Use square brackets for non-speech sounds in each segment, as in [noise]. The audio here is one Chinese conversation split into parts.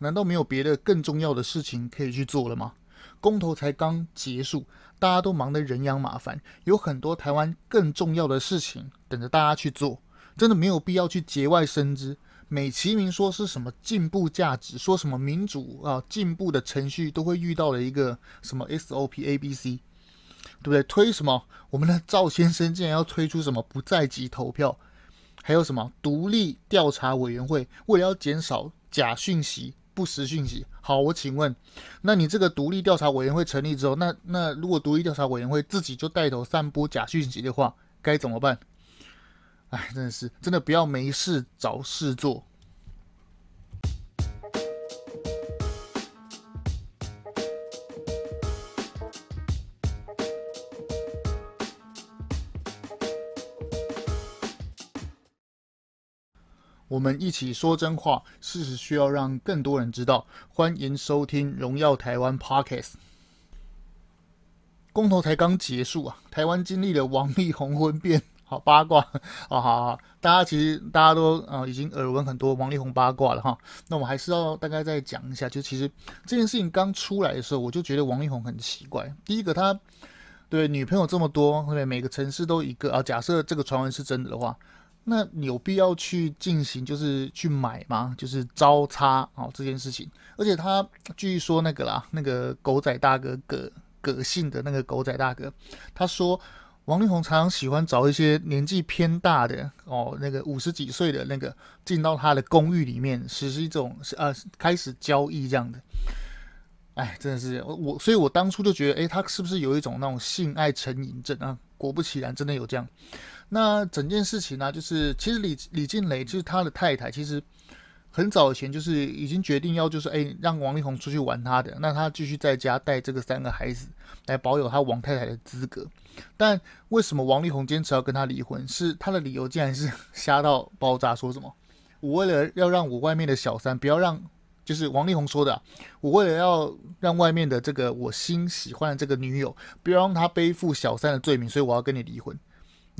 难道没有别的更重要的事情可以去做了吗？公投才刚结束，大家都忙得人仰马翻，有很多台湾更重要的事情等着大家去做，真的没有必要去节外生枝。美其名说是什么进步价值，说什么民主啊，进步的程序都会遇到了一个什么 SOP ABC，对不对？推什么？我们的赵先生竟然要推出什么不在籍投票，还有什么独立调查委员会，为了要减少假讯息、不实讯息。好，我请问，那你这个独立调查委员会成立之后，那那如果独立调查委员会自己就带头散播假讯息的话，该怎么办？哎，真的是，真的不要没事找事做。我们一起说真话，事实需要让更多人知道。欢迎收听《荣耀台湾》Podcast。公投才刚结束啊，台湾经历了王力宏婚变。好八卦啊，好好，大家其实大家都啊、已经耳闻很多王力宏八卦了哈。那我还是要大概再讲一下，就其实这件事情刚出来的时候，我就觉得王力宏很奇怪。第一个，他对女朋友这么多，对每个城市都一个啊。假设这个传闻是真的的话，那有必要去进行就是去买吗？就是招差哦这件事情。而且他据说那个啦，那个狗仔大哥葛葛姓的那个狗仔大哥，他说。王力宏常常喜欢找一些年纪偏大的哦，那个五十几岁的那个进到他的公寓里面实施一种呃开始交易这样的。哎，真的是我，所以我当初就觉得，哎，他是不是有一种那种性爱成瘾症啊？果不其然，真的有这样。那整件事情呢、就是其实李李静蕾就是他的太太，其实。很早以前就是已经决定要就是哎让王力宏出去玩他的，那他继续在家带这个三个孩子来保有他王太太的资格。但为什么王力宏坚持要跟他离婚？是他的理由竟然是 [laughs] 瞎到爆炸，说什么？我为了要让我外面的小三不要让，就是王力宏说的，我为了要让外面的这个我心喜欢的这个女友不要让她背负小三的罪名，所以我要跟你离婚。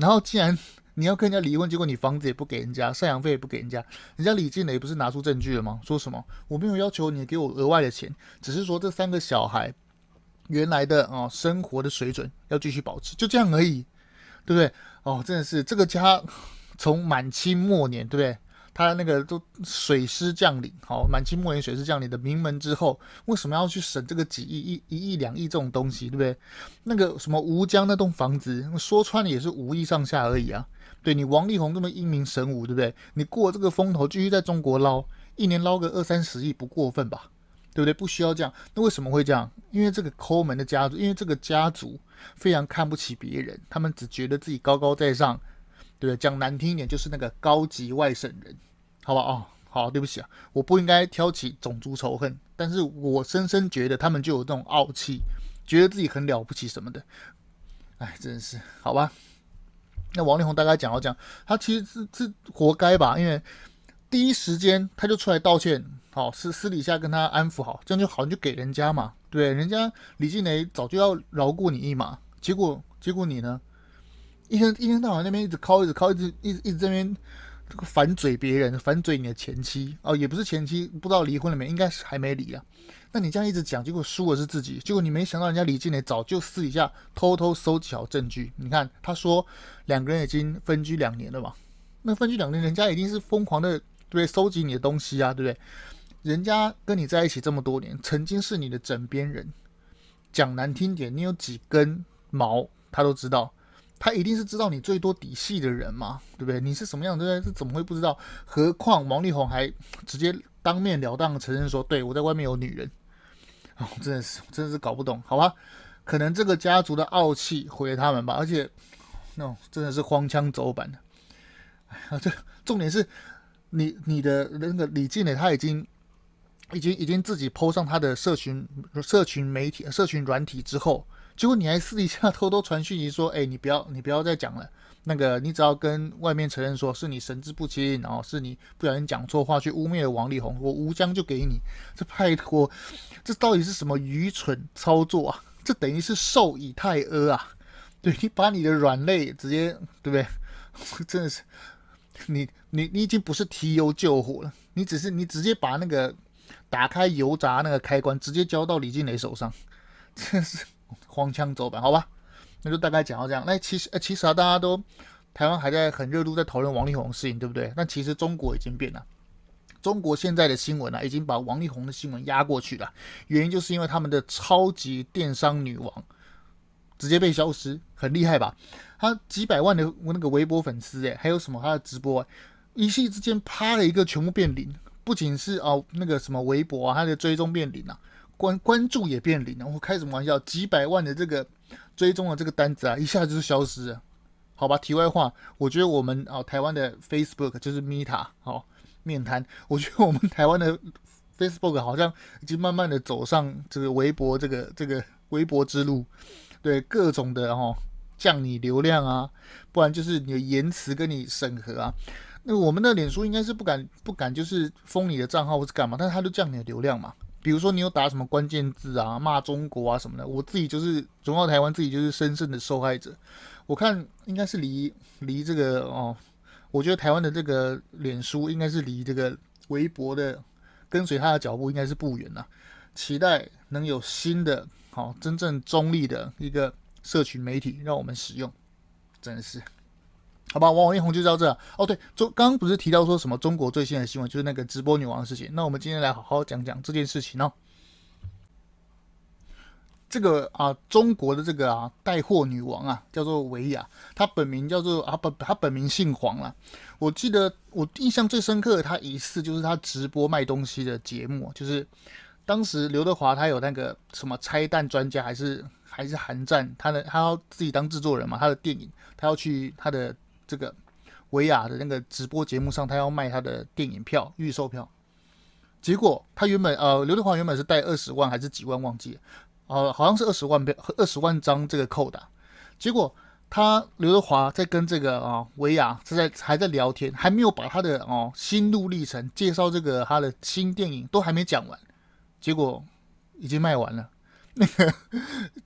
然后既然。你要跟人家离婚，结果你房子也不给人家，赡养费也不给人家，人家李静蕾不是拿出证据了吗？说什么我没有要求你给我额外的钱，只是说这三个小孩原来的哦生活的水准要继续保持，就这样而已，对不对？哦，真的是这个家从满清末年，对不对？他那个都水师将领，好，满清末年水师将领的名门之后，为什么要去审这个几亿、一一亿、两亿这种东西，对不对？那个什么吴江那栋房子，说穿了也是五亿上下而已啊。对你王力宏这么英明神武，对不对？你过这个风头，继续在中国捞，一年捞个二三十亿不过分吧？对不对？不需要这样。那为什么会这样？因为这个抠门的家族，因为这个家族非常看不起别人，他们只觉得自己高高在上，对不对？讲难听一点，就是那个高级外省人，好吧？哦，好，对不起啊，我不应该挑起种族仇恨，但是我深深觉得他们就有这种傲气，觉得自己很了不起什么的。哎，真是好吧。那王力宏大概讲到讲，他其实是是活该吧，因为第一时间他就出来道歉，好，私私底下跟他安抚好，这样就好，你就给人家嘛，对，人家李靓蕾早就要饶过你一马，结果结果你呢，一天一天到晚那边一直靠，一直靠，一直一直一直这边反嘴别人，反嘴你的前妻哦，也不是前妻，不知道离婚了没，应该是还没离啊。那你这样一直讲，结果输的是自己。结果你没想到，人家李静蕾早就私底下偷偷收集好证据。你看，他说两个人已经分居两年了嘛？那分居两年，人家一定是疯狂的对收集你的东西啊，对不对？人家跟你在一起这么多年，曾经是你的枕边人。讲难听点，你有几根毛，他都知道。他一定是知道你最多底细的人嘛，对不对？你是什么样，的人，是？怎么会不知道？何况王力宏还直接当面了当承认说，对，我在外面有女人。哦，真的是，真的是搞不懂，好吧？可能这个家族的傲气毁了他们吧，而且，那、no, 真的是荒腔走板的。哎呀，这重点是你你的那个李静蕾，他已经已经已经自己 po 上他的社群社群媒体社群软体之后，结果你还私底下偷偷传讯息说，哎，你不要你不要再讲了，那个你只要跟外面承认说是你神志不清，然后是你不小心讲错话去污蔑了王力宏，我吴江就给你，这拜托。这到底是什么愚蠢操作啊？这等于是授以太阿啊！对，你把你的软肋直接，对不对？[laughs] 真的是，你你你已经不是提油救火了，你只是你直接把那个打开油闸那个开关，直接交到李靓蕾手上，真是荒腔走板，好吧？那就大概讲到这样。那其实，其实啊，大家都台湾还在很热度在讨论王力宏的事情，对不对？但其实中国已经变了。中国现在的新闻啊，已经把王力宏的新闻压过去了。原因就是因为他们的超级电商女王直接被消失，很厉害吧？他几百万的那个微博粉丝，诶，还有什么他的直播，一夕之间啪的一个全部变零。不仅是哦，那个什么微博啊，他的追踪变零了，关关注也变零了。我开什么玩笑？几百万的这个追踪的这个单子啊，一下子就消失了。好吧，题外话，我觉得我们哦，台湾的 Facebook 就是 Meta 好。面瘫，我觉得我们台湾的 Facebook 好像已经慢慢的走上这个微博这个这个微博之路，对各种的哦降你流量啊，不然就是你的言辞跟你审核啊。那我们的脸书应该是不敢不敢就是封你的账号或是干嘛，但是他就降你的流量嘛。比如说你有打什么关键字啊，骂中国啊什么的，我自己就是中澳台湾自己就是深深的受害者。我看应该是离离这个哦。我觉得台湾的这个脸书应该是离这个微博的跟随他的脚步应该是不远了。期待能有新的好真正中立的一个社群媒体让我们使用，真的是好吧？王力宏就到这哦。对，中刚刚不是提到说什么中国最新的新闻就是那个直播女王的事情？那我们今天来好好讲讲这件事情哦。这个啊，中国的这个啊带货女王啊，叫做维亚，她本名叫做啊不，她本名姓黄了。我记得我印象最深刻的，她一次就是她直播卖东西的节目，就是当时刘德华他有那个什么拆弹专家，还是还是韩战，他的他要自己当制作人嘛，他的电影他要去他的这个薇娅的那个直播节目上，他要卖他的电影票预售票，结果他原本呃刘德华原本是带二十万还是几万忘记了。呃，好像是二十万票，二十万张这个扣的，结果他刘德华在跟这个啊薇娅是在还在聊天，还没有把他的哦心路历程介绍这个他的新电影都还没讲完，结果已经卖完了。那 [laughs] 个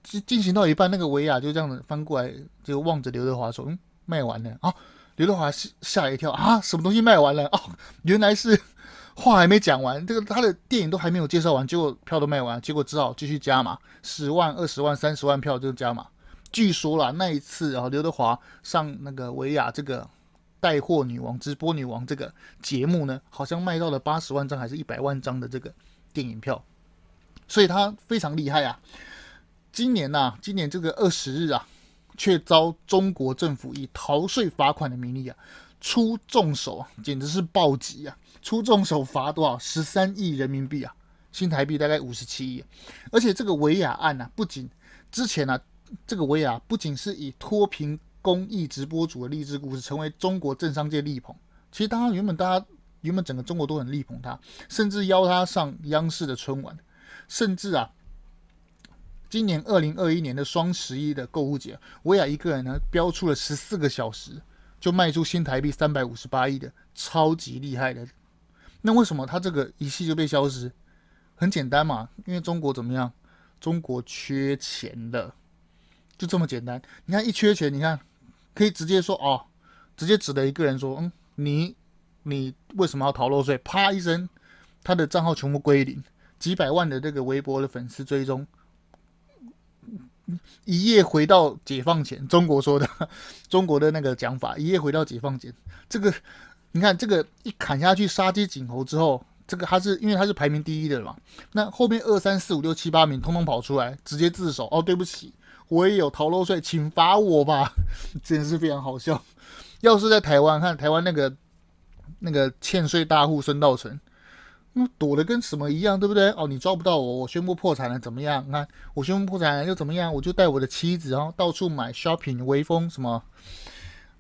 进进行到一半，那个薇娅就这样子翻过来，就望着刘德华说：“嗯，卖完了啊！”刘德华吓吓了一跳啊，什么东西卖完了？哦，原来是。[laughs] 话还没讲完，这个他的电影都还没有介绍完，结果票都卖完，结果只好继续加码，十万、二十万、三十万票就加码。据说啦，那一次啊，刘德华上那个薇娅这个带货女王、直播女王这个节目呢，好像卖到了八十万张还是一百万张的这个电影票，所以他非常厉害啊。今年呐、今年这个二十日啊，却遭中国政府以逃税罚款的名义啊，出重手啊，简直是暴击啊！出重手罚多少？十三亿人民币啊，新台币大概五十七亿。而且这个薇娅案呢、啊，不仅之前呢、啊，这个薇娅不仅是以脱贫公益直播主的励志故事，成为中国政商界力捧。其实，当然原本大家原本整个中国都很力捧他，甚至邀他上央视的春晚。甚至啊，今年二零二一年的双十一的购物节，薇娅一个人呢，飙出了十四个小时，就卖出新台币三百五十八亿的超级厉害的。那为什么他这个一系就被消失？很简单嘛，因为中国怎么样？中国缺钱了，就这么简单。你看一缺钱，你看可以直接说哦，直接指着一个人说，嗯，你你为什么要逃漏税？啪一声，他的账号全部归零，几百万的这个微博的粉丝追踪，一夜回到解放前。中国说的，[laughs] 中国的那个讲法，一夜回到解放前，这个。你看这个一砍下去，杀鸡儆猴之后，这个他是因为他是排名第一的嘛，那后面二三四五六七八名通通跑出来，直接自首哦，对不起，我也有逃漏税，请罚我吧，[laughs] 真是非常好笑。要是在台湾，看台湾那个那个欠税大户孙道存，那躲得跟什么一样，对不对？哦，你抓不到我，我宣布破产了，怎么样？你看我宣布破产了又怎么样？我就带我的妻子哦到处买 shopping，微风什么，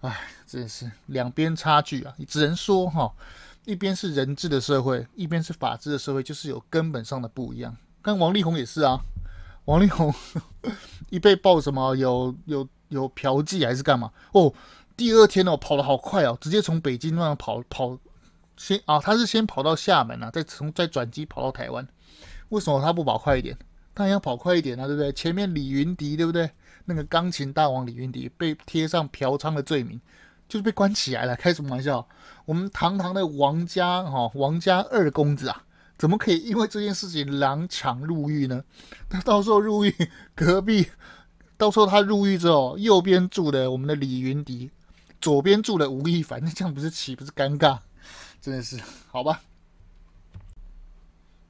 哎。真是两边差距啊！你只能说哈，一边是人治的社会，一边是法治的社会，就是有根本上的不一样。看王力宏也是啊，王力宏 [laughs] 一被爆什么有有有嫖妓还是干嘛哦，第二天哦跑得好快哦，直接从北京那样跑跑先啊，他是先跑到厦门啊，再从再转机跑到台湾。为什么他不跑快一点？当然要跑快一点啊，对不对？前面李云迪对不对？那个钢琴大王李云迪被贴上嫖娼的罪名。就是被关起来了，开什么玩笑？我们堂堂的王家哈王家二公子啊，怎么可以因为这件事情两场入狱呢？他到时候入狱，隔壁到时候他入狱之后，右边住的我们的李云迪，左边住的吴亦凡，那这样不是岂不是尴尬？真的是 [laughs] 好吧？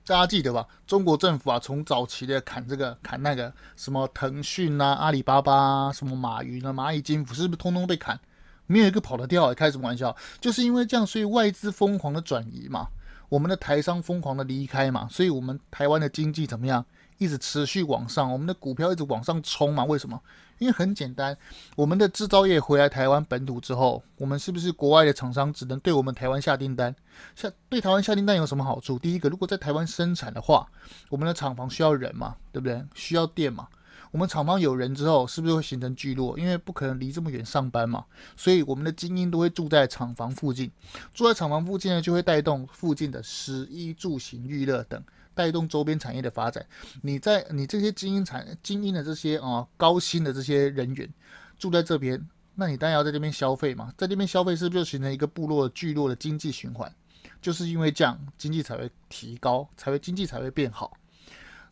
大家记得吧？中国政府啊，从早期的砍这个砍那个什么腾讯啊、阿里巴巴啊、什么马云啊、蚂蚁金服，是不是通通被砍？没有一个跑得掉，开什么玩笑？就是因为这样，所以外资疯狂的转移嘛，我们的台商疯狂的离开嘛，所以我们台湾的经济怎么样？一直持续往上，我们的股票一直往上冲嘛？为什么？因为很简单，我们的制造业回来台湾本土之后，我们是不是国外的厂商只能对我们台湾下订单？下对台湾下订单有什么好处？第一个，如果在台湾生产的话，我们的厂房需要人嘛，对不对？需要电嘛。我们厂房有人之后，是不是会形成聚落？因为不可能离这么远上班嘛，所以我们的精英都会住在厂房附近。住在厂房附近呢，就会带动附近的食衣住行娱乐等，带动周边产业的发展。你在你这些精英产精英的这些啊、高薪的这些人员住在这边，那你当然要在这边消费嘛，在这边消费是不是就形成一个部落聚落的经济循环？就是因为这样，经济才会提高，才会经济才会变好。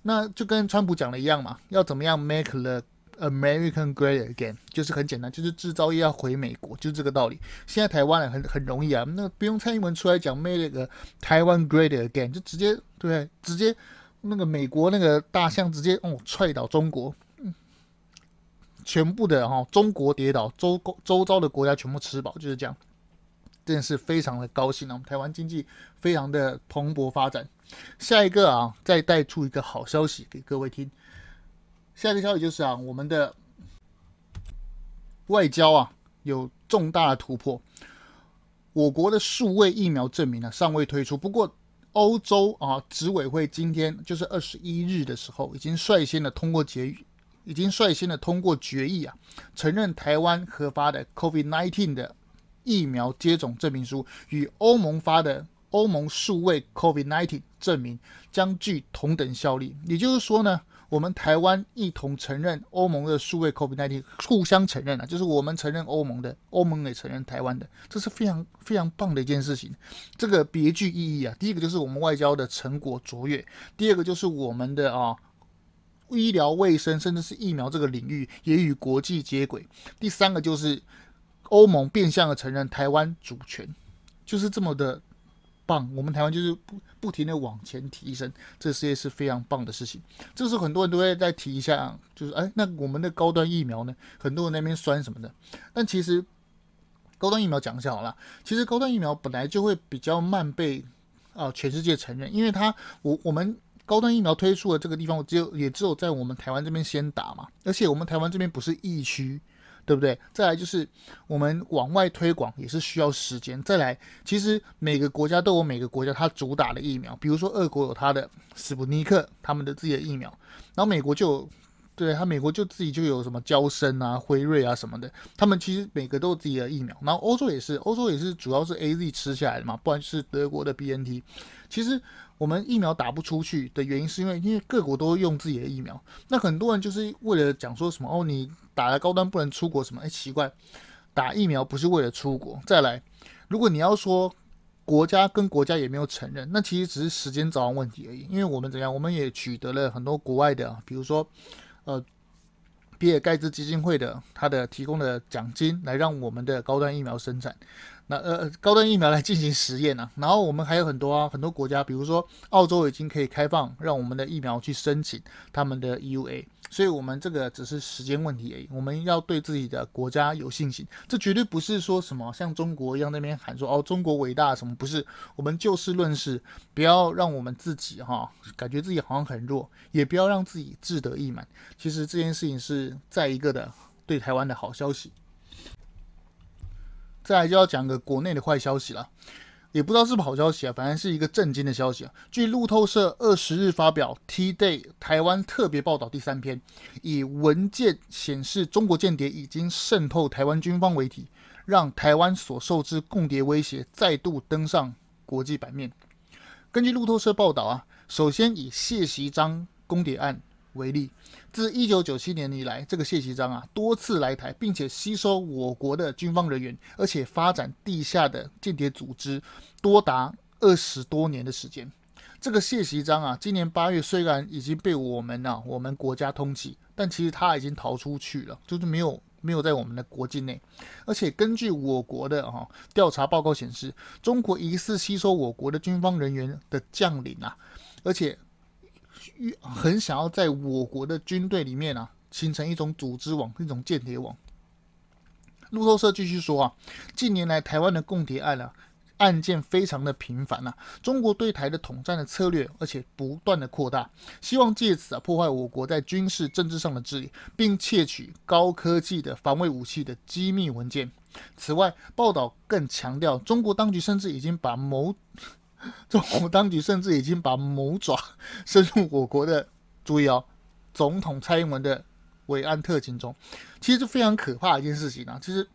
那就跟川普讲的一样嘛，要怎么样 make the American great again，就是很简单，就是制造业要回美国，就是这个道理。现在台湾人很很容易啊，那不用蔡英文出来讲 make the 台湾 great again，就直接对，直接那个美国那个大象直接哦踹倒中国，全部的哈、哦、中国跌倒，周周遭的国家全部吃饱，就是这样。真的是非常的高兴啊！我们台湾经济非常的蓬勃发展。下一个啊，再带出一个好消息给各位听。下一个消息就是啊，我们的外交啊有重大的突破。我国的数位疫苗证明呢尚未推出，不过欧洲啊执委会今天就是二十一日的时候，已经率先的通过决议，已经率先的通过决议啊，承认台湾核发的 COVID-19 的。疫苗接种证明书与欧盟发的欧盟数位 COVID-19 证明将具同等效力。也就是说呢，我们台湾一同承认欧盟的数位 COVID-19，互相承认啊，就是我们承认欧盟的，欧盟也承认台湾的，这是非常非常棒的一件事情。这个别具意义啊。第一个就是我们外交的成果卓越，第二个就是我们的啊医疗卫生甚至是疫苗这个领域也与国际接轨，第三个就是。欧盟变相的承认台湾主权，就是这么的棒。我们台湾就是不不停的往前提升，这事业是非常棒的事情。这时候很多人都会再提一下，就是哎，那我们的高端疫苗呢？很多人那边酸什么的。但其实高端疫苗讲一下好了，其实高端疫苗本来就会比较慢被啊、全世界承认，因为它我我们高端疫苗推出的这个地方，只有也只有在我们台湾这边先打嘛，而且我们台湾这边不是疫区。对不对？再来就是我们往外推广也是需要时间。再来，其实每个国家都有每个国家它主打的疫苗，比如说俄国有它的斯普尼克，他们的自己的疫苗，然后美国就有，对，他美国就自己就有什么娇生啊、辉瑞啊什么的，他们其实每个都有自己的疫苗。然后欧洲也是，欧洲也是主要是 AZ 吃下来的嘛，不然是德国的 BNT。其实我们疫苗打不出去的原因是因为因为各国都用自己的疫苗，那很多人就是为了讲说什么哦你。打了高端不能出国什么？哎，奇怪，打疫苗不是为了出国。再来，如果你要说国家跟国家也没有承认，那其实只是时间早晚问题而已。因为我们怎样，我们也取得了很多国外的，比如说，呃，比尔盖茨基金会的他的提供的奖金，来让我们的高端疫苗生产。那呃，高端疫苗来进行实验呢、啊，然后我们还有很多啊，很多国家，比如说澳洲已经可以开放，让我们的疫苗去申请他们的 EUA，所以我们这个只是时间问题而已。我们要对自己的国家有信心，这绝对不是说什么像中国一样那边喊说哦中国伟大什么，不是，我们就事论事，不要让我们自己哈感觉自己好像很弱，也不要让自己志得意满。其实这件事情是再一个的对台湾的好消息。再来就要讲个国内的坏消息了，也不知道是不是好消息啊，反正是一个震惊的消息啊。据路透社二十日发表 T-Day 台湾特别报道第三篇，以文件显示中国间谍已经渗透台湾军方为题，让台湾所受之共谍威胁再度登上国际版面。根据路透社报道啊，首先以谢锡章共谍案为例。自一九九七年以来，这个谢其章啊多次来台，并且吸收我国的军方人员，而且发展地下的间谍组织，多达二十多年的时间。这个谢其章啊，今年八月虽然已经被我们啊我们国家通缉，但其实他已经逃出去了，就是没有没有在我们的国境内。而且根据我国的哈、啊、调查报告显示，中国疑似吸收我国的军方人员的将领啊，而且很想要在我国的军队里面啊形成一种组织网，一种间谍网。路透社继续说啊，近年来台湾的共谍案啊，案件非常的频繁啊，中国对台的统战的策略，而且不断的扩大，希望借此啊破坏我国在军事政治上的治理，并窃取高科技的防卫武器的机密文件。此外，报道更强调，中国当局甚至已经把某，[laughs] 中国当局甚至已经把魔爪伸入我国的，注意哦，总统蔡英文的。伟岸特勤中，其实是非常可怕的一件事情啊！其实，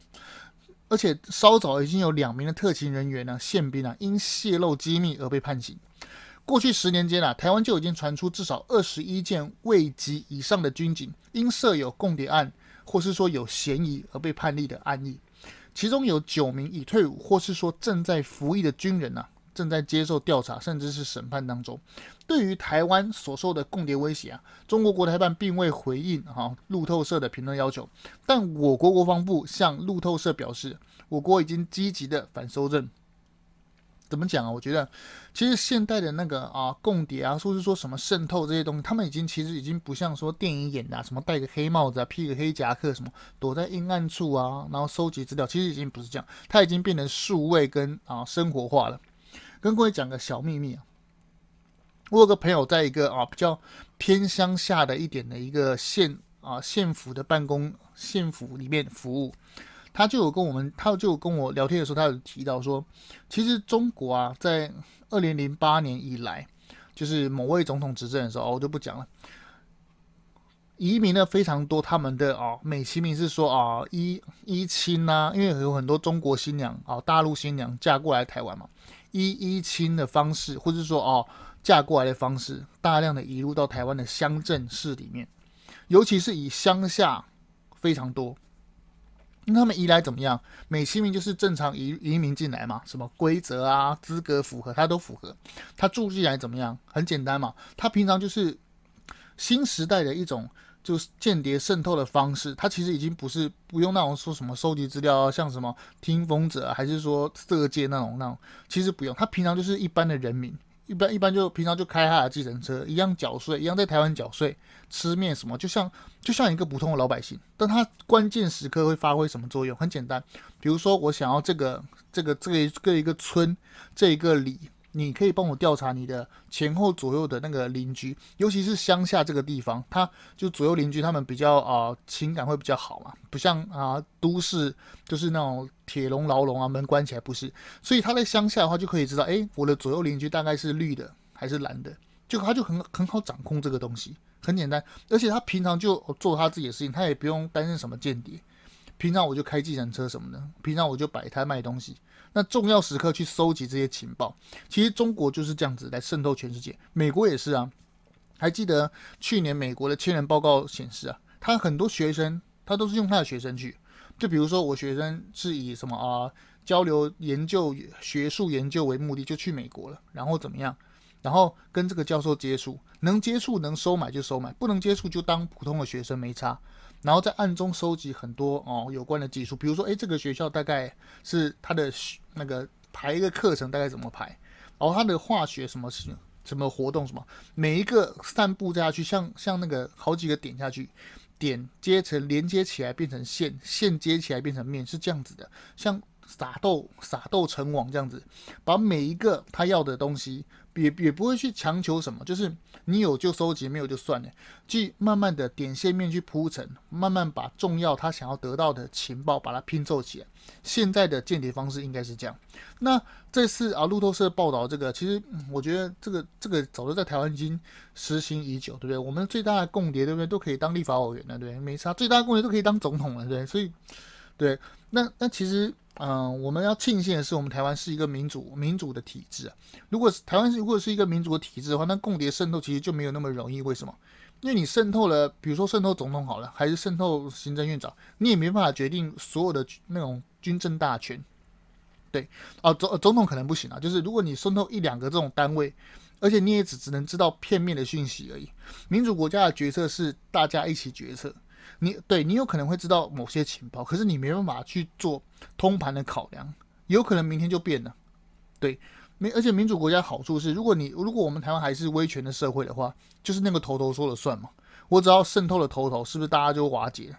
而且稍早已经有两名的特勤人员呢，宪兵啊，因泄露机密而被判刑。过去十年间啊，台湾就已经传出至少二十一件未级以上的军警因涉有共谍案，或是说有嫌疑而被判例的案例，其中有九名已退伍或是说正在服役的军人啊。正在接受调查，甚至是审判当中。对于台湾所受的共谍威胁啊，中国国台办并未回应哈路透社的评论要求。但我国国防部向路透社表示，我国已经积极的反搜证。怎么讲啊？我觉得其实现代的那个啊共谍啊，说是说什么渗透这些东西，他们已经其实已经不像说电影演的啊，什么戴个黑帽子啊，披个黑夹克，什么躲在阴暗处啊，然后收集资料，其实已经不是这样，它已经变成数位跟啊生活化了。跟各位讲个小秘密啊，我有个朋友在一个啊比较偏乡下的一点的一个县啊县府的办公县府里面服务，他就有跟我们，他就跟我聊天的时候，他有提到说，其实中国啊在二零零八年以来，就是某位总统执政的时候，我就不讲了，移民了非常多，他们的啊美其名是说啊一一亲呐，因为有很多中国新娘啊大陆新娘嫁过来台湾嘛。依依亲的方式，或者说哦嫁过来的方式，大量的移入到台湾的乡镇市里面，尤其是以乡下非常多。那他们移来怎么样？美其名就是正常移移民进来嘛，什么规则啊、资格符合，他都符合。他住进来怎么样？很简单嘛，他平常就是新时代的一种。就是间谍渗透的方式，它其实已经不是不用那种说什么收集资料啊，像什么听风者啊，还是说色戒那种那种，其实不用。他平常就是一般的人民，一般一般就平常就开他的计程车，一样缴税，一样在台湾缴税，吃面什么，就像就像一个普通的老百姓。但他关键时刻会发挥什么作用？很简单，比如说我想要这个这个这个一个一个村这一个里。你可以帮我调查你的前后左右的那个邻居，尤其是乡下这个地方，他就左右邻居他们比较啊、情感会比较好嘛，不像啊、都市就是那种铁笼牢笼啊门关起来不是，所以他在乡下的话就可以知道，哎，我的左右邻居大概是绿的还是蓝的，就他就很很好掌控这个东西，很简单，而且他平常就做他自己的事情，他也不用担任什么间谍。平常我就开计程车什么的，平常我就摆摊卖东西。那重要时刻去搜集这些情报，其实中国就是这样子来渗透全世界。美国也是啊，还记得去年美国的千人报告显示啊，他很多学生他都是用他的学生去，就比如说我学生是以什么啊交流研究学术研究为目的就去美国了，然后怎么样，然后跟这个教授接触，能接触能收买就收买，不能接触就当普通的学生没差。然后在暗中收集很多哦有关的技术，比如说，哎，这个学校大概是它的那个排一个课程大概怎么排，然后它的化学什么什么活动什么，每一个散布下去，像像那个好几个点下去，点接成连接起来变成线，线接起来变成面，是这样子的，像撒豆撒豆成网这样子，把每一个他要的东西。也也不会去强求什么，就是你有就收集，没有就算了，去慢慢的点线面去铺陈，慢慢把重要他想要得到的情报把它拼凑起来。现在的间谍方式应该是这样。那这次啊，路透社报道这个，其实我觉得这个这个早就在台湾已经实行已久，对不对？我们最大的共谍，对不对？都可以当立法委员了，对？没差，最大的共谍都可以当总统了，对？所以，对，那那其实。嗯，我们要庆幸的是，我们台湾是一个民主民主的体制啊。如果是台湾是如果是一个民主的体制的话，那共谍渗透其实就没有那么容易。为什么？因为你渗透了，比如说渗透总统好了，还是渗透行政院长，你也没办法决定所有的那种军政大权。对，啊总总统可能不行啊，就是如果你渗透一两个这种单位，而且你也只只能知道片面的讯息而已。民主国家的决策是大家一起决策，你对你有可能会知道某些情报，可是你没办法去做通盘的考量，有可能明天就变了。对，没而且民主国家好处是，如果你如果我们台湾还是威权的社会的话，就是那个头头说了算嘛。我只要渗透了头头，是不是大家就瓦解？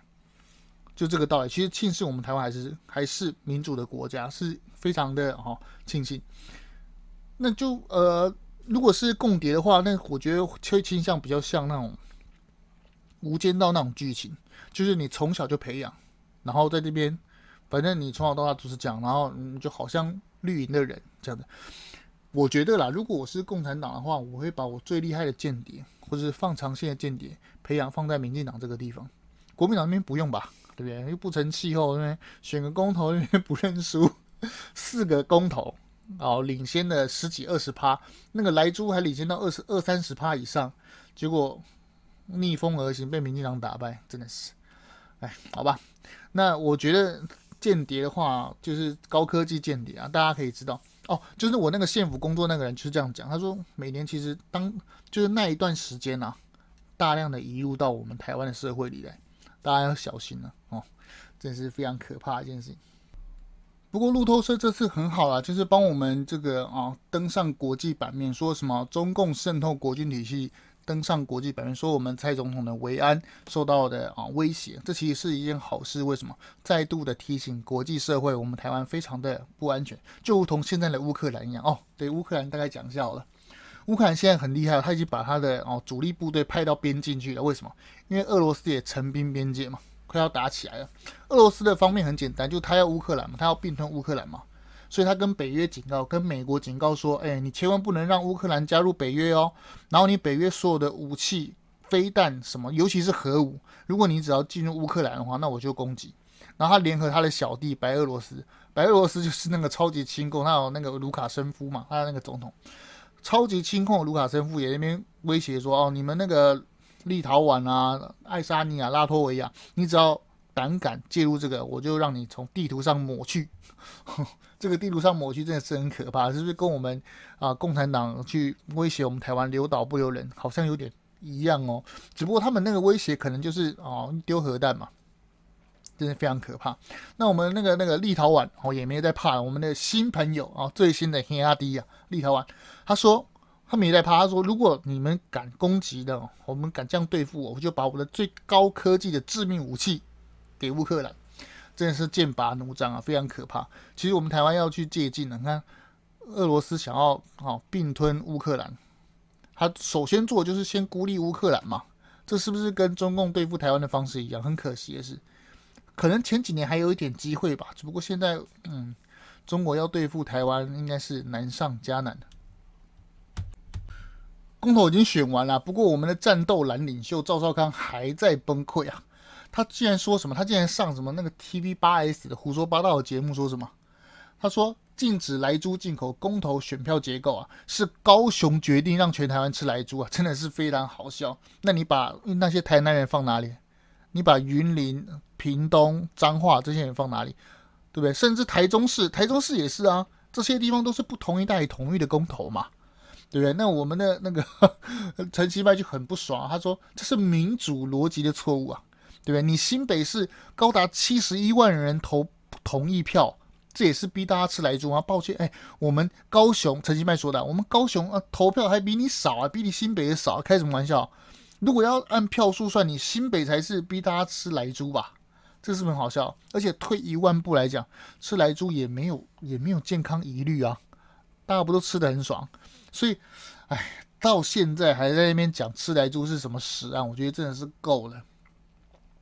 就这个道理。其实庆幸我们台湾还是还是民主的国家，是非常的哈庆幸。那就呃。如果是共谍的话，那我觉得会倾向比较像那种无间道那种剧情，就是你从小就培养，然后在这边，反正你从小到大都是这样，然后你就好像绿营的人这样的。我觉得啦，如果我是共产党的话，我会把我最厉害的间谍或者是放长线的间谍培养放在民进党这个地方，国民党那边不用吧，对不对？又不成气候，那边选个公投那边不认输，四个公投。哦，领先的十几二十趴，那个莱猪还领先到二十二三十趴以上，结果逆风而行，被民进党打败，真的是，哎，好吧，那我觉得间谍的话，就是高科技间谍啊，大家可以知道。哦，就是我那个县府工作那个人就是这样讲，他说每年其实当就是那一段时间啊，大量的移入到我们台湾的社会里来，大家要小心了哦，真是非常可怕的一件事情。不过路透社这次很好啦，就是帮我们这个啊登上国际版面，说什么中共渗透国军体系登上国际版面，说我们蔡总统的维安受到的啊威胁，这其实是一件好事。为什么？再度的提醒国际社会，我们台湾非常的不安全，就如同现在的乌克兰一样。哦，对，乌克兰大概讲一下好了。乌克兰现在很厉害，他已经把他的哦主力部队派到边境去了。为什么？因为俄罗斯也成兵边界嘛。快要打起来了。俄罗斯的方面很简单，就他要乌克兰嘛，他要并吞乌克兰嘛，所以他跟北约警告，跟美国警告说，哎，你千万不能让乌克兰加入北约哦。然后你北约所有的武器、飞弹什么，尤其是核武，如果你只要进入乌克兰的话，那我就攻击。然后他联合他的小弟白俄罗斯，白俄罗斯就是那个超级亲共，他有那个卢卡申夫嘛，他那个总统，超级亲共卢卡申夫也那边威胁说，哦，你们那个。立陶宛啊，爱沙尼亚、拉脱维亚，你只要胆敢介入这个，我就让你从地图上抹去。[laughs] 这个地图上抹去真的是很可怕，是不是跟我们啊共产党去威胁我们台湾留岛不留人，好像有点一样哦？只不过他们那个威胁可能就是哦丢核弹嘛，真的非常可怕。那我们那个那个立陶宛哦也没有在怕，我们的新朋友啊，最新的黑阿迪啊，立陶宛，他说。他没在怕，他说：“如果你们敢攻击的，我们敢这样对付我，我就把我的最高科技的致命武器给乌克兰。”真的是剑拔弩张啊，非常可怕。其实我们台湾要去借镜了，你看俄罗斯想要啊并吞乌克兰，他首先做就是先孤立乌克兰嘛，这是不是跟中共对付台湾的方式一样？很可惜的是，可能前几年还有一点机会吧，只不过现在嗯，中国要对付台湾应该是难上加难。公投已经选完了，不过我们的战斗蓝领袖赵少康还在崩溃啊！他竟然说什么？他竟然上什么那个 TV8S 的胡说八道的节目？说什么？他说禁止莱猪进口，公投选票结构啊，是高雄决定让全台湾吃莱猪啊，真的是非常好笑。那你把那些台南人放哪里？你把云林、屏东、彰化这些人放哪里？对不对？甚至台中市，台中市也是啊，这些地方都是不同意代同意的公投嘛。对不对？那我们的那个 [laughs] 陈其迈就很不爽，他说这是民主逻辑的错误啊，对不对？你新北市高达七十一万人投同意票，这也是逼大家吃莱猪啊。抱歉，哎，我们高雄陈其迈说的，我们高雄啊投票还比你少啊，比你新北也少，开什么玩笑？如果要按票数算，你新北才是逼大家吃莱猪吧？这是不是很好笑？而且退一万步来讲，吃莱猪也没有也没有健康疑虑啊，大家不都吃得很爽？所以，哎，到现在还在那边讲吃莱猪是什么食安，我觉得真的是够了。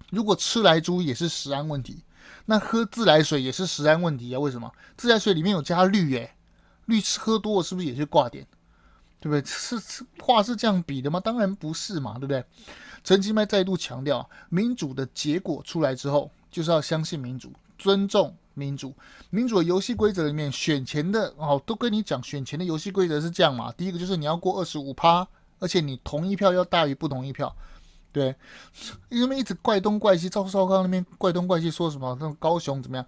如果吃来猪也是食安问题，那喝自来水也是食安问题啊？为什么？自来水里面有加氯，哎，氯吃喝多了是不是也是挂点？对不对？是是话是这样比的吗？当然不是嘛，对不对？陈其迈再度强调，民主的结果出来之后，就是要相信民主，尊重。民主，民主的游戏规则里面，选前的哦，都跟你讲，选前的游戏规则是这样嘛。第一个就是你要过二十五趴，而且你同一票要大于不同意票，对。因为一直怪东怪西，赵少康那边怪东怪西，说什么那种高雄怎么样？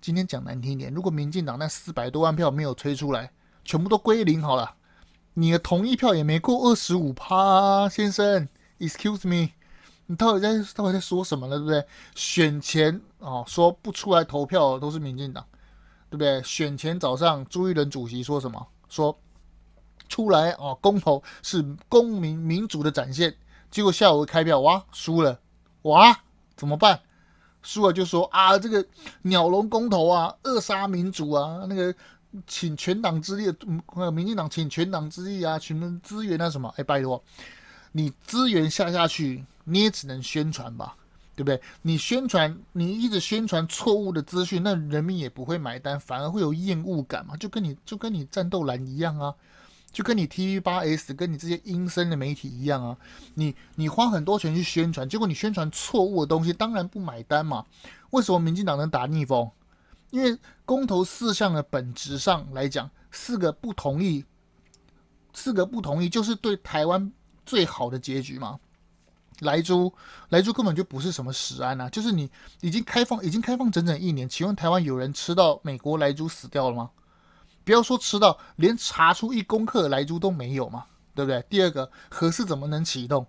今天讲难听一点，如果民进党那四百多万票没有催出来，全部都归零好了，你的同意票也没过二十五趴，先生，Excuse me，你到底在到底在说什么呢？对不对？选前哦说不出来投票都是民进党，对不对？选前早上朱一伦主席说什么？说出来哦公投是公民民主的展现，结果下午开票哇输了，哇怎么办？输了就说啊这个鸟笼公投啊扼杀民主啊那个。请全党之力，嗯，民进党请全党之力啊，全民资源啊什么？哎，拜托，你资源下下去，你也只能宣传吧，对不对？你宣传，你一直宣传错误的资讯，那人民也不会买单，反而会有厌恶感嘛，就跟你就跟你战斗蓝一样啊，就跟你 TV 八 S 跟你这些阴森的媒体一样啊，你你花很多钱去宣传，结果你宣传错误的东西，当然不买单嘛。为什么民进党能打逆风？因为公投四项的本质上来讲，四个不同意，四个不同意就是对台湾最好的结局嘛。莱猪，莱猪根本就不是什么食安啊，就是你已经开放，已经开放整整一年，请问台湾有人吃到美国莱猪死掉了吗？不要说吃到，连查出一公克的莱猪都没有嘛，对不对？第二个，核四怎么能启动？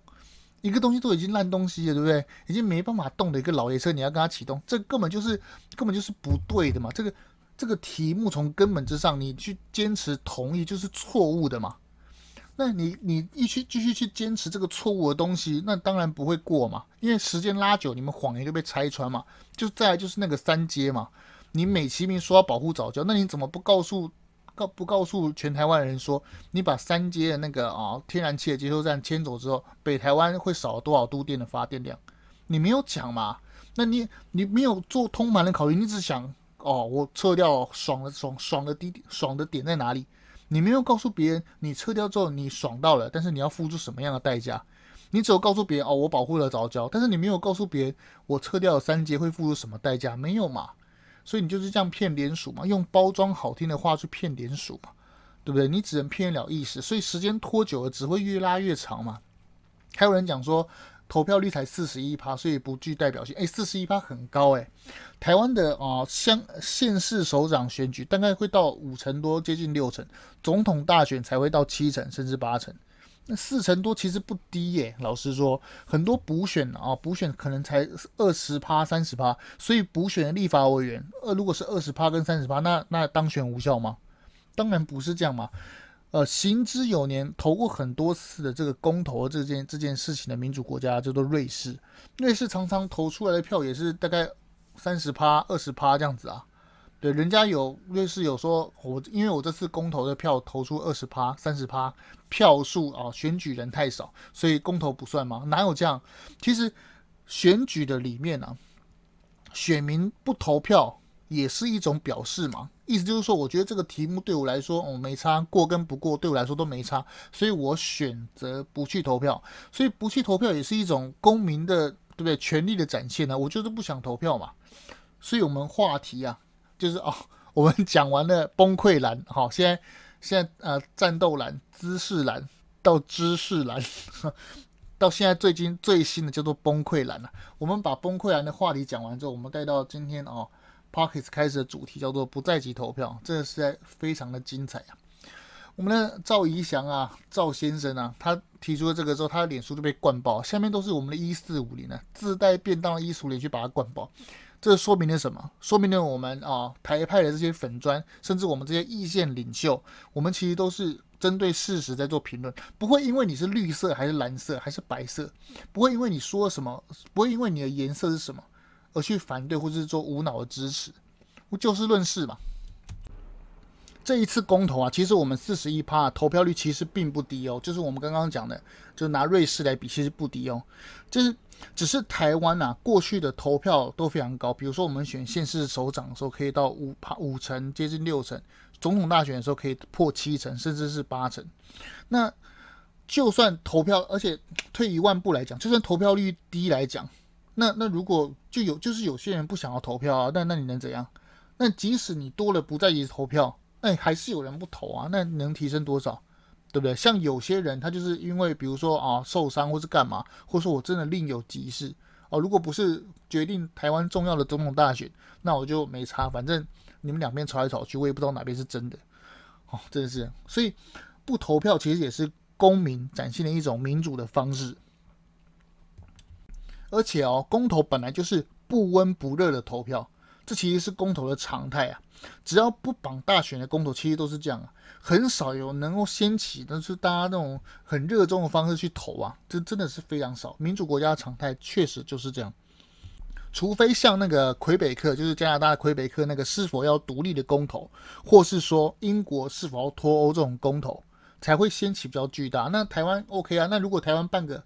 一个东西都已经烂东西了，对不对？已经没办法动的一个老爷车，你要跟他启动，这根本就是根本就是不对的嘛。这个这个题目从根本之上，你去坚持同意就是错误的嘛。那你你一去继续去坚持这个错误的东西，那当然不会过嘛。因为时间拉久，你们谎言就被拆穿嘛。就再来就是那个三阶嘛，你美其名说要保护早教，那你怎么不告诉？告不告诉全台湾人说，你把三阶的那个啊天然气的接收站迁走之后，北台湾会少了多少度电的发电量？你没有讲嘛？那你你没有做通盘的考虑，你只想哦，我撤掉爽的爽爽的爽的点在哪里？你没有告诉别人，你撤掉之后你爽到了，但是你要付出什么样的代价？你只有告诉别人哦，我保护了藻礁，但是你没有告诉别人，我撤掉了三阶会付出什么代价？没有嘛？所以你就是这样骗联署嘛，用包装好听的话去骗联署嘛，对不对？你只能骗得了意识，所以时间拖久了只会越拉越长嘛。还有人讲说投票率才四十一趴，所以不具代表性。诶，四十一趴很高诶。台湾的啊乡县市首长选举大概会到五成多，接近六成，总统大选才会到七成甚至八成。那四成多其实不低耶，老实说，很多补选啊，补选可能才二十趴、三十趴，所以补选的立法委员，呃，如果是二十趴跟三十趴，那那当选无效吗？当然不是这样嘛。呃，行之有年，投过很多次的这个公投这件这件事情的民主国家叫做瑞士，瑞士常常投出来的票也是大概三十趴、二十趴这样子啊。对，人家有瑞士有说，我因为我这次公投的票投出二十趴、三十趴票数啊，选举人太少，所以公投不算吗？哪有这样？其实选举的里面啊，选民不投票也是一种表示嘛。意思就是说，我觉得这个题目对我来说，我、哦、没差，过跟不过对我来说都没差，所以我选择不去投票。所以不去投票也是一种公民的，对不对？权利的展现呢、我就是不想投票嘛。所以我们话题啊。就是哦，[laughs] 我们讲完了崩溃蓝，[laughs] 好，现在现在呃战斗蓝、姿势蓝到知识蓝，[laughs] 到现在最近最新的叫做崩溃蓝了。我们把崩溃蓝的话题讲完之后，我们带到今天哦，Pockets 开始的主题叫做不在籍投票，这个是在非常的精彩啊。我们的赵怡翔啊，赵先生啊，他提出了这个之后，他的脸书就被灌爆，下面都是我们的一四五零啊，自带便当的一四五零去把它灌爆。这说明了什么？说明了我们啊台派的这些粉砖，甚至我们这些意见领袖，我们其实都是针对事实在做评论，不会因为你是绿色还是蓝色还是白色，不会因为你说什么，不会因为你的颜色是什么而去反对或者是做无脑的支持，就事论事嘛。这一次公投啊，其实我们四十一趴投票率其实并不低哦，就是我们刚刚讲的，就拿瑞士来比，其实不低哦，就是。只是台湾呐、啊，过去的投票都非常高。比如说，我们选县市首长的时候，可以到五趴五成，接近六成；总统大选的时候，可以破七成，甚至是八成。那就算投票，而且退一万步来讲，就算投票率低来讲，那那如果就有就是有些人不想要投票啊，那那你能怎样？那即使你多了不在意投票，那还是有人不投啊，那能提升多少？对不对？像有些人，他就是因为比如说啊受伤，或是干嘛，或者说我真的另有急事哦、如果不是决定台湾重要的总统大选，那我就没差。反正你们两边吵来吵去，我也不知道哪边是真的。哦，真的是。所以不投票其实也是公民展现的一种民主的方式。而且哦，公投本来就是不温不热的投票，这其实是公投的常态啊。只要不绑大选的公投，其实都是这样啊，很少有能够掀起，但是大家那种很热衷的方式去投啊，这真的是非常少。民主国家的常态确实就是这样，除非像那个魁北克，就是加拿大的魁北克那个是否要独立的公投，或是说英国是否要脱欧这种公投，才会掀起比较巨大。那台湾 OK 啊？那如果台湾办个，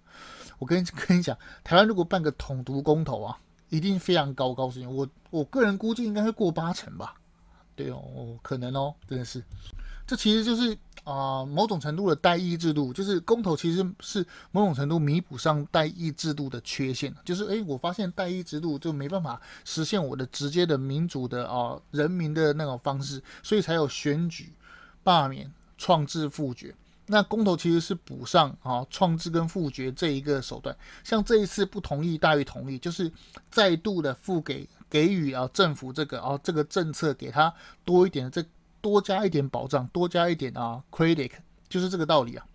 我跟你跟你讲，台湾如果办个统独公投啊，一定非常高高兴。我我个人估计应该会过八成吧。对哦，可能哦，真的是，这其实就是啊、某种程度的代议制度，就是公投其实是某种程度弥补上代议制度的缺陷。就是诶，我发现代议制度就没办法实现我的直接的民主的啊、人民的那种方式，所以才有选举、罢免、创制、复决。那公投其实是补上啊创制跟复决这一个手段。像这一次不同意大于同意，就是再度的付给。给予啊政府这个啊这个政策给他多一点，这多加一点保障，多加一点啊 credit，就是这个道理啊。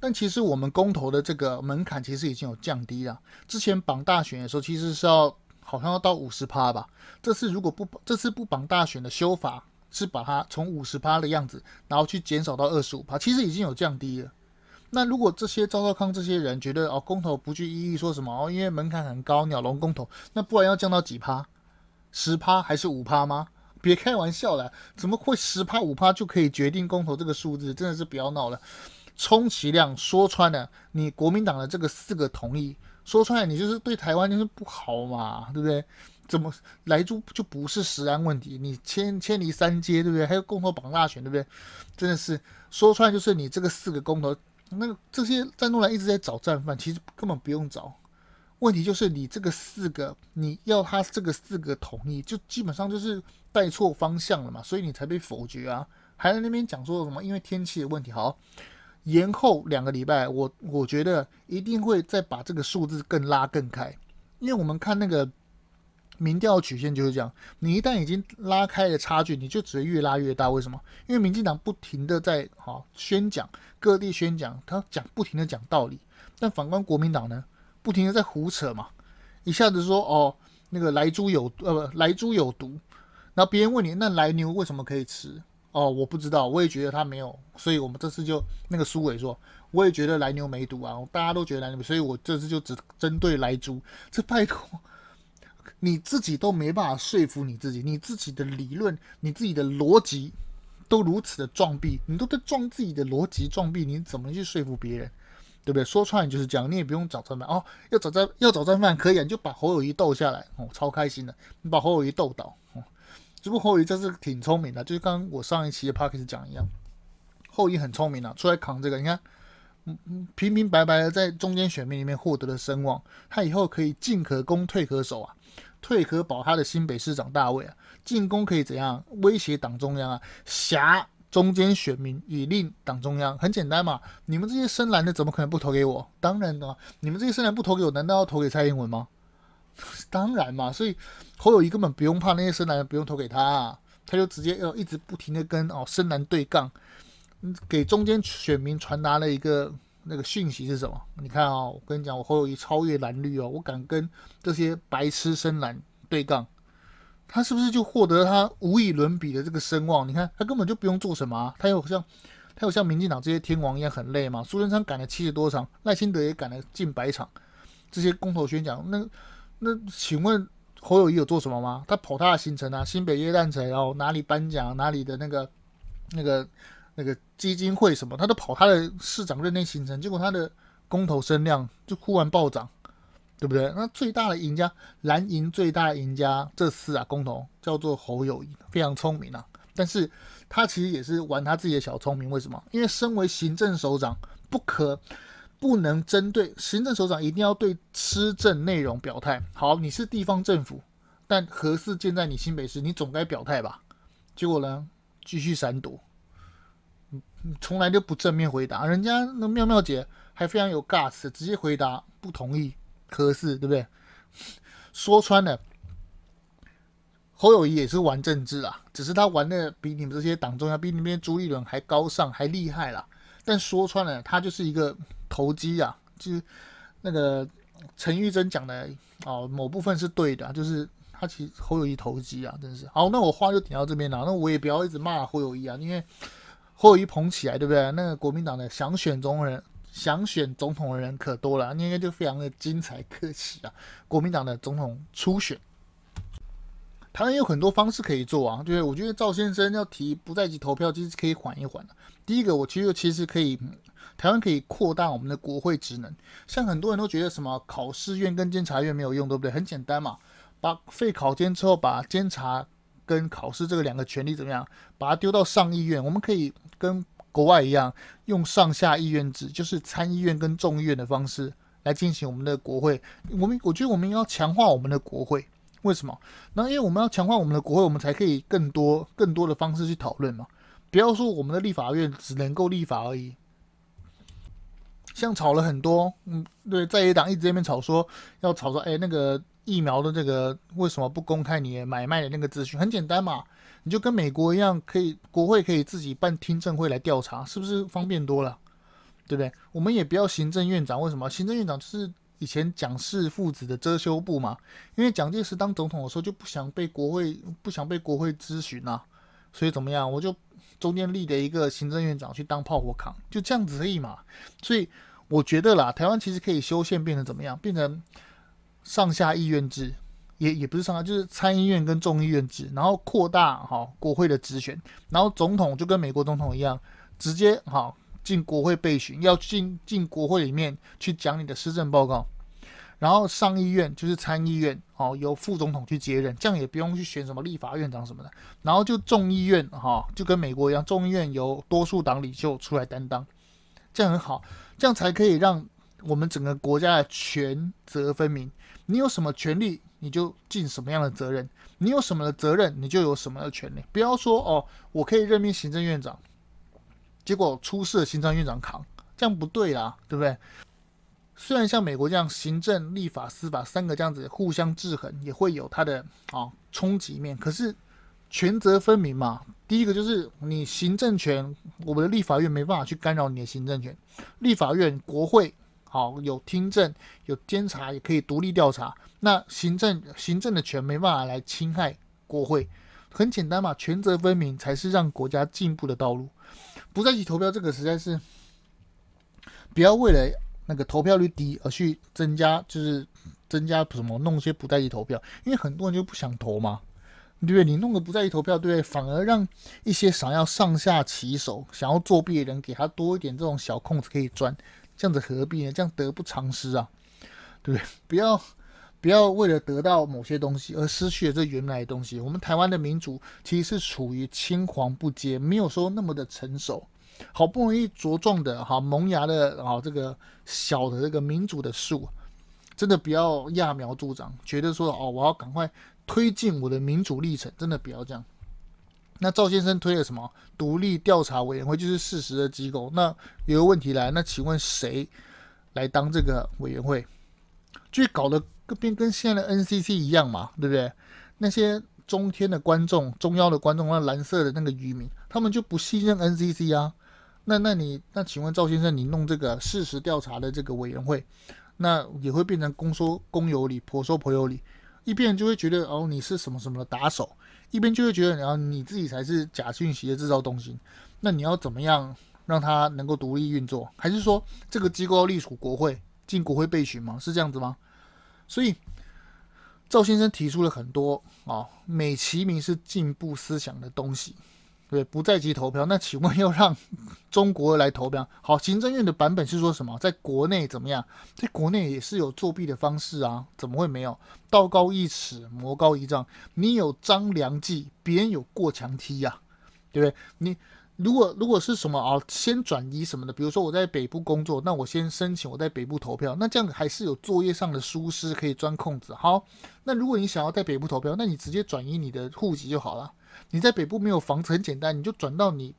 但其实我们公投的这个门槛其实已经有降低了。之前绑大选的时候，其实是要好像要到五十趴吧。这次如果不这次不绑大选的修法是把它从五十趴的样子，然后去减少到二十五趴，其实已经有降低了。那如果这些赵少康这些人觉得哦，公投不具意义，说什么哦，因为门槛很高，鸟笼公投，那不然要降到几趴？十趴还是五趴吗？别开玩笑了，怎么会十趴五趴就可以决定公投这个数字？真的是不要闹了。充其量说穿了，你国民党的这个四个同意，说穿了你就是对台湾就是不好嘛，对不对？怎么莱猪就不是食安问题？你千千里三街，对不对？还有公投绑大选，对不对？真的是说出来就是你这个四个公投。那这些战斗蓝一直在找战犯，其实根本不用找。问题就是你这个四个，你要他这个四个同意，就基本上就是带错方向了嘛，所以你才被否决啊。还在那边讲说什么？因为天气的问题，好，延后两个礼拜，我我觉得一定会再把这个数字更拉更开，因为我们看那个。民调曲线就是这样，你一旦已经拉开了差距，你就只会越拉越大。为什么？因为民进党不停的在哈、宣讲，各地宣讲，他讲不停的讲道理。但反观国民党呢，不停的在胡扯嘛，一下子说哦那个莱猪有呃不莱猪有毒，然后别人问你那莱牛为什么可以吃？哦我不知道，我也觉得它没有，所以我们这次就那个苏伟说，我也觉得莱牛没毒啊，大家都觉得莱牛，所以我这次就只针对莱猪，这拜托。你自己都没办法说服你自己，你自己的理论、你自己的逻辑都如此的撞壁，你都在撞自己的逻辑撞壁，你怎么去说服别人？对不对？说穿了就是这样，你也不用找战犯哦，要找战要找战犯可以啊，你就把侯友宜斗下来哦，超开心的，你把侯友宜斗倒哦。只不过侯友宜这是挺聪明的，就是刚刚我上一期的 podcast 讲一样，侯友宜很聪明啊，出来扛这个，你看，嗯嗯，平平白白的在中间选民里面获得了声望，他以后可以进可攻退可守啊。退可保他的新北市长大位啊，进攻可以怎样威胁党中央啊？挟中间选民以令党中央，很简单嘛。你们这些深蓝的怎么可能不投给我？当然的，你们这些深蓝不投给我，难道要投给蔡英文吗？[laughs] 当然嘛。所以侯友谊根本不用怕那些深蓝不用投给他，啊，他就直接要一直不停的跟哦深蓝对杠，给中间选民传达了一个。那个讯息是什么？你看啊、我跟你讲，我侯友谊超越蓝绿哦，我敢跟这些白痴深蓝对杠，他是不是就获得他无以伦比的这个声望？你看他根本就不用做什么、啊，他有像他有像民进党这些天王一样很累吗？苏贞昌赶了七十多场，赖清德也赶了近百场，这些公投宣讲，那那请问侯友谊有做什么吗？他跑他的行程啊，新北耶诞城，然后哪里颁奖，哪里的那个那个。那个基金会什么，他都跑他的市长任内行程，结果他的公投声量就忽然暴涨，对不对？那最大的赢家，蓝营最大的赢家，这次啊公投叫做侯友谊，非常聪明啊。但是他其实也是玩他自己的小聪明，为什么？因为身为行政首长，不可不能针对行政首长，一定要对施政内容表态。好，你是地方政府，但核四建在你新北市，你总该表态吧？结果呢，继续闪躲。从来就不正面回答，人家那妙妙姐还非常有 guts，直接回答不同意，可是对不对？说穿了，侯友谊也是玩政治啊，只是他玩的比你们这些党中央，比你们朱立伦还高尚，还厉害啦。但说穿了，他就是一个投机啊，就是那个陈玉珍讲的哦，某部分是对的，就是他其实侯友谊投机啊，真是。好，那我话就点到这边了，那我也不要一直骂侯友谊啊，因为侯友宜捧起来，对不对？那个国民党的想选总统人，想选总统的人可多了，那应该就非常的精彩可期啊。国民党的总统初选。台湾有很多方式可以做啊，对，我觉得赵先生要提不在籍投票，其实可以缓一缓的。第一个，我其实其实可以，台湾可以扩大我们的国会职能。像很多人都觉得什么考试院跟监察院没有用，对不对？很简单嘛，把废考监之后，把监察跟考试这个两个权力怎么样，把它丢到上议院，我们可以跟国外一样，用上下议院制，就是参议院跟众议院的方式来进行我们的国会。我们我觉得我们要强化我们的国会。为什么？那因为我们要强化我们的国会，我们才可以更多、更多的方式去讨论嘛。不要说我们的立法院只能够立法而已。像吵了很多，嗯，对，在野党一直在那边吵说要吵说，哎，那个疫苗的这个为什么不公开你买卖的那个资讯？很简单嘛，你就跟美国一样，可以国会可以自己办听证会来调查，是不是方便多了？对不对？我们也不要行政院长，为什么？行政院长就是。以前蒋氏父子的遮羞布嘛，因为蒋介石当总统的时候就不想被国会不想被国会咨询啊，所以怎么样，我就中间立的一个行政院长去当炮火扛，就这样子而已嘛。所以我觉得啦，台湾其实可以修宪变成怎么样，变成上下议院制，也也不是上下，就是参议院跟众议院制，然后扩大哈国会的职权，然后总统就跟美国总统一样，直接哈。进国会备询，要进进国会里面去讲你的施政报告，然后上议院就是参议院哦，由副总统去接任，这样也不用去选什么立法院长什么的，然后就众议院哈，就跟美国一样，众议院由多数党领袖出来担当，这样很好，这样才可以让我们整个国家的权责分明。你有什么权利，你就尽什么样的责任；你有什么的责任，你就有什么的权利。不要说哦，我可以任命行政院长。结果出事，行政院长扛，这样不对啦，对不对？虽然像美国这样行政、立法、司法三个这样子互相制衡，也会有它的啊冲击面，可是权责分明嘛。第一个就是你行政权，我们的立法院没办法去干扰你的行政权，立法院、国会好有听证、有监察，也可以独立调查。那行政行政的权没办法来侵害国会，很简单嘛，权责分明才是让国家进步的道路。不在籍投票这个实在是，不要为了那个投票率低而去增加，就是增加什么弄些不在意投票，因为很多人就不想投嘛，对不对？你弄个不在意投票，对不对？反而让一些想要上下其手、想要作弊的人给他多一点这种小空子可以钻，这样子何必呢？这样得不偿失啊，对不对？不要不要为了得到某些东西而失去了这原来的东西。我们台湾的民主其实是处于青黄不接，没有说那么的成熟。好不容易茁壮的哈萌芽的啊这个小的这个民主的树，真的不要揠苗助长，觉得说哦我要赶快推进我的民主历程，真的不要这样。那赵先生推了什么独立调查委员会，就是事实的机构。那有个问题来，那请问谁来当这个委员会？就搞得跟跟现在的 NCC 一样嘛，对不对？那些中天的观众、中央的观众，那蓝色的那个渔民，他们就不信任 NCC 啊。那那你那请问赵先生，你弄这个事实调查的这个委员会，那也会变成公说公有理，婆说婆有理，一变就会觉得哦你是什么什么的打手，一边就会觉得然后你自己才是假讯息的制造中心，那你要怎么样让它能够独立运作？还是说这个机构要隶属国会，进国会备询吗？是这样子吗？所以赵先生提出了很多啊、美其名是进步思想的东西。对，不在籍投票，那请问要让中国来投票？好，行政院的版本是说什么？在国内怎么样？在国内也是有作弊的方式啊，怎么会没有？道高一尺，魔高一丈。你有张良计，别人有过墙梯呀、对不对？你如果如果是什么啊，先转移什么的，比如说我在北部工作，那我先申请我在北部投票，那这样还是有作业上的疏失可以钻空子。好，那如果你想要在北部投票，那你直接转移你的户籍就好了。你在北部没有房子，很简单，你就转到你，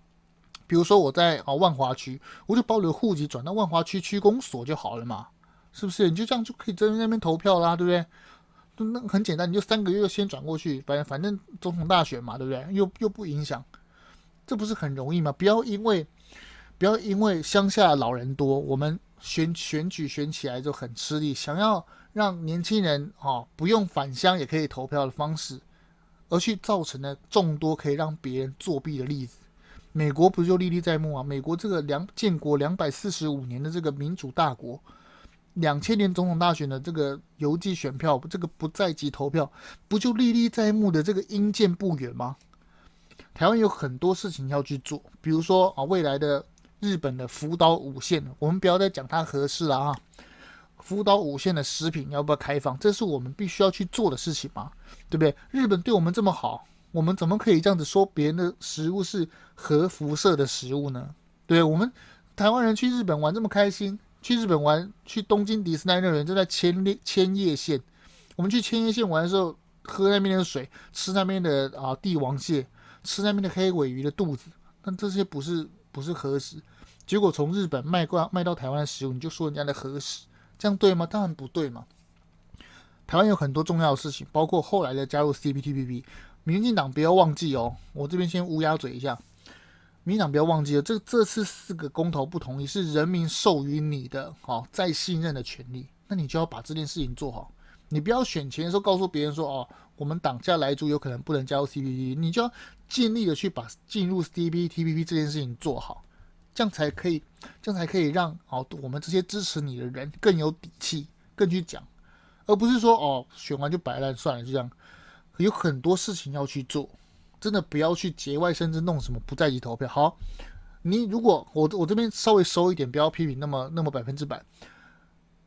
比如说我在啊万华区，我就把我的户籍转到万华区区公所就好了嘛，是不是？你就这样就可以在那边投票啦，对不对？那很简单，你就三个月先转过去，反正反正总统大选嘛，对不对？又又不影响，这不是很容易吗？不要因为不要因为乡下老人多，我们选选举选起来就很吃力，想要让年轻人啊不用返乡也可以投票的方式，而去造成了众多可以让别人作弊的例子。美国不就历历在目啊？美国这个两建国两百四十五年的这个民主大国，两千年总统大选的这个邮寄选票，这个不在籍投票，不就历历在目的这个因见不远吗？台湾有很多事情要去做，比如说啊，未来的日本的福岛五线，我们不要再讲它合适了啊。福岛五县的食品要不要开放？这是我们必须要去做的事情嘛，对不对？日本对我们这么好。我们怎么可以这样子说别人的食物是核辐射的食物呢？对，我们台湾人去日本玩这么开心，去日本玩，去东京迪士尼乐园就在千叶千叶县。我们去千叶县玩的时候，喝那边的水，吃那边的啊帝王蟹，吃那边的黑尾鱼的肚子，但这些不是不是核食。结果从日本卖过卖到台湾的食物，你就说人家的核食，这样对吗？当然不对嘛。台湾有很多重要的事情，包括后来的加入 CPTPP。民进党不要忘记哦，我这边先乌鸦嘴一下。民进党不要忘记了，这这次四个公投不同意是人民授予你的，好再信任的权利，那你就要把这件事情做好。你不要选前的时候告诉别人说，哦，我们党下莱猪有可能不能加入 CPTPP，你就要尽力的去把进入 CPTPP 这件事情做好，这样才可以，这样才可以让哦我们这些支持你的人更有底气，更去讲，而不是说哦选完就摆烂算了，就这样。有很多事情要去做，真的不要去节外生枝，弄什么不在籍投票。好，你如果我我这边稍微收一点，不要批评那么那么百分之百，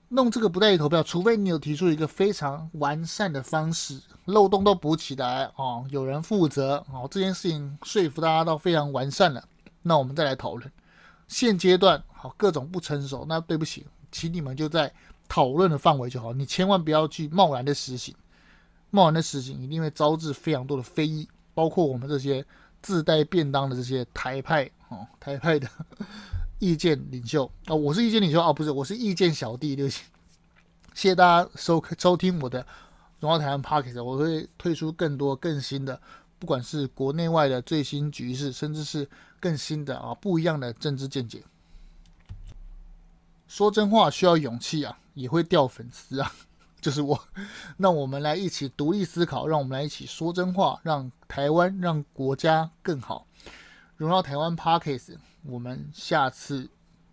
弄这个不在意投票，除非你有提出一个非常完善的方式，漏洞都补起来哦，有人负责哦，这件事情说服大家到非常完善了，那我们再来讨论。现阶段好各种不成熟，那对不起，请你们就在讨论的范围就好，你千万不要去贸然的实行。贸然的实行一定会招致非常多的非议，包括我们这些自带便当的这些台派哦，台派的意见领袖啊、我是意见领袖啊、不是，我是意见小弟，对不起。谢谢大家收收听我的荣耀台湾 p o c k e t 我会推出更多更新的，不管是国内外的最新局势，甚至是更新的啊不一样的政治见解。说真话需要勇气啊，也会掉粉丝啊。[laughs] 就是我，那我们来一起独立思考，让我们来一起说真话，让台湾、让国家更好。荣耀台湾 Parkes，我们下次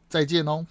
再见哦。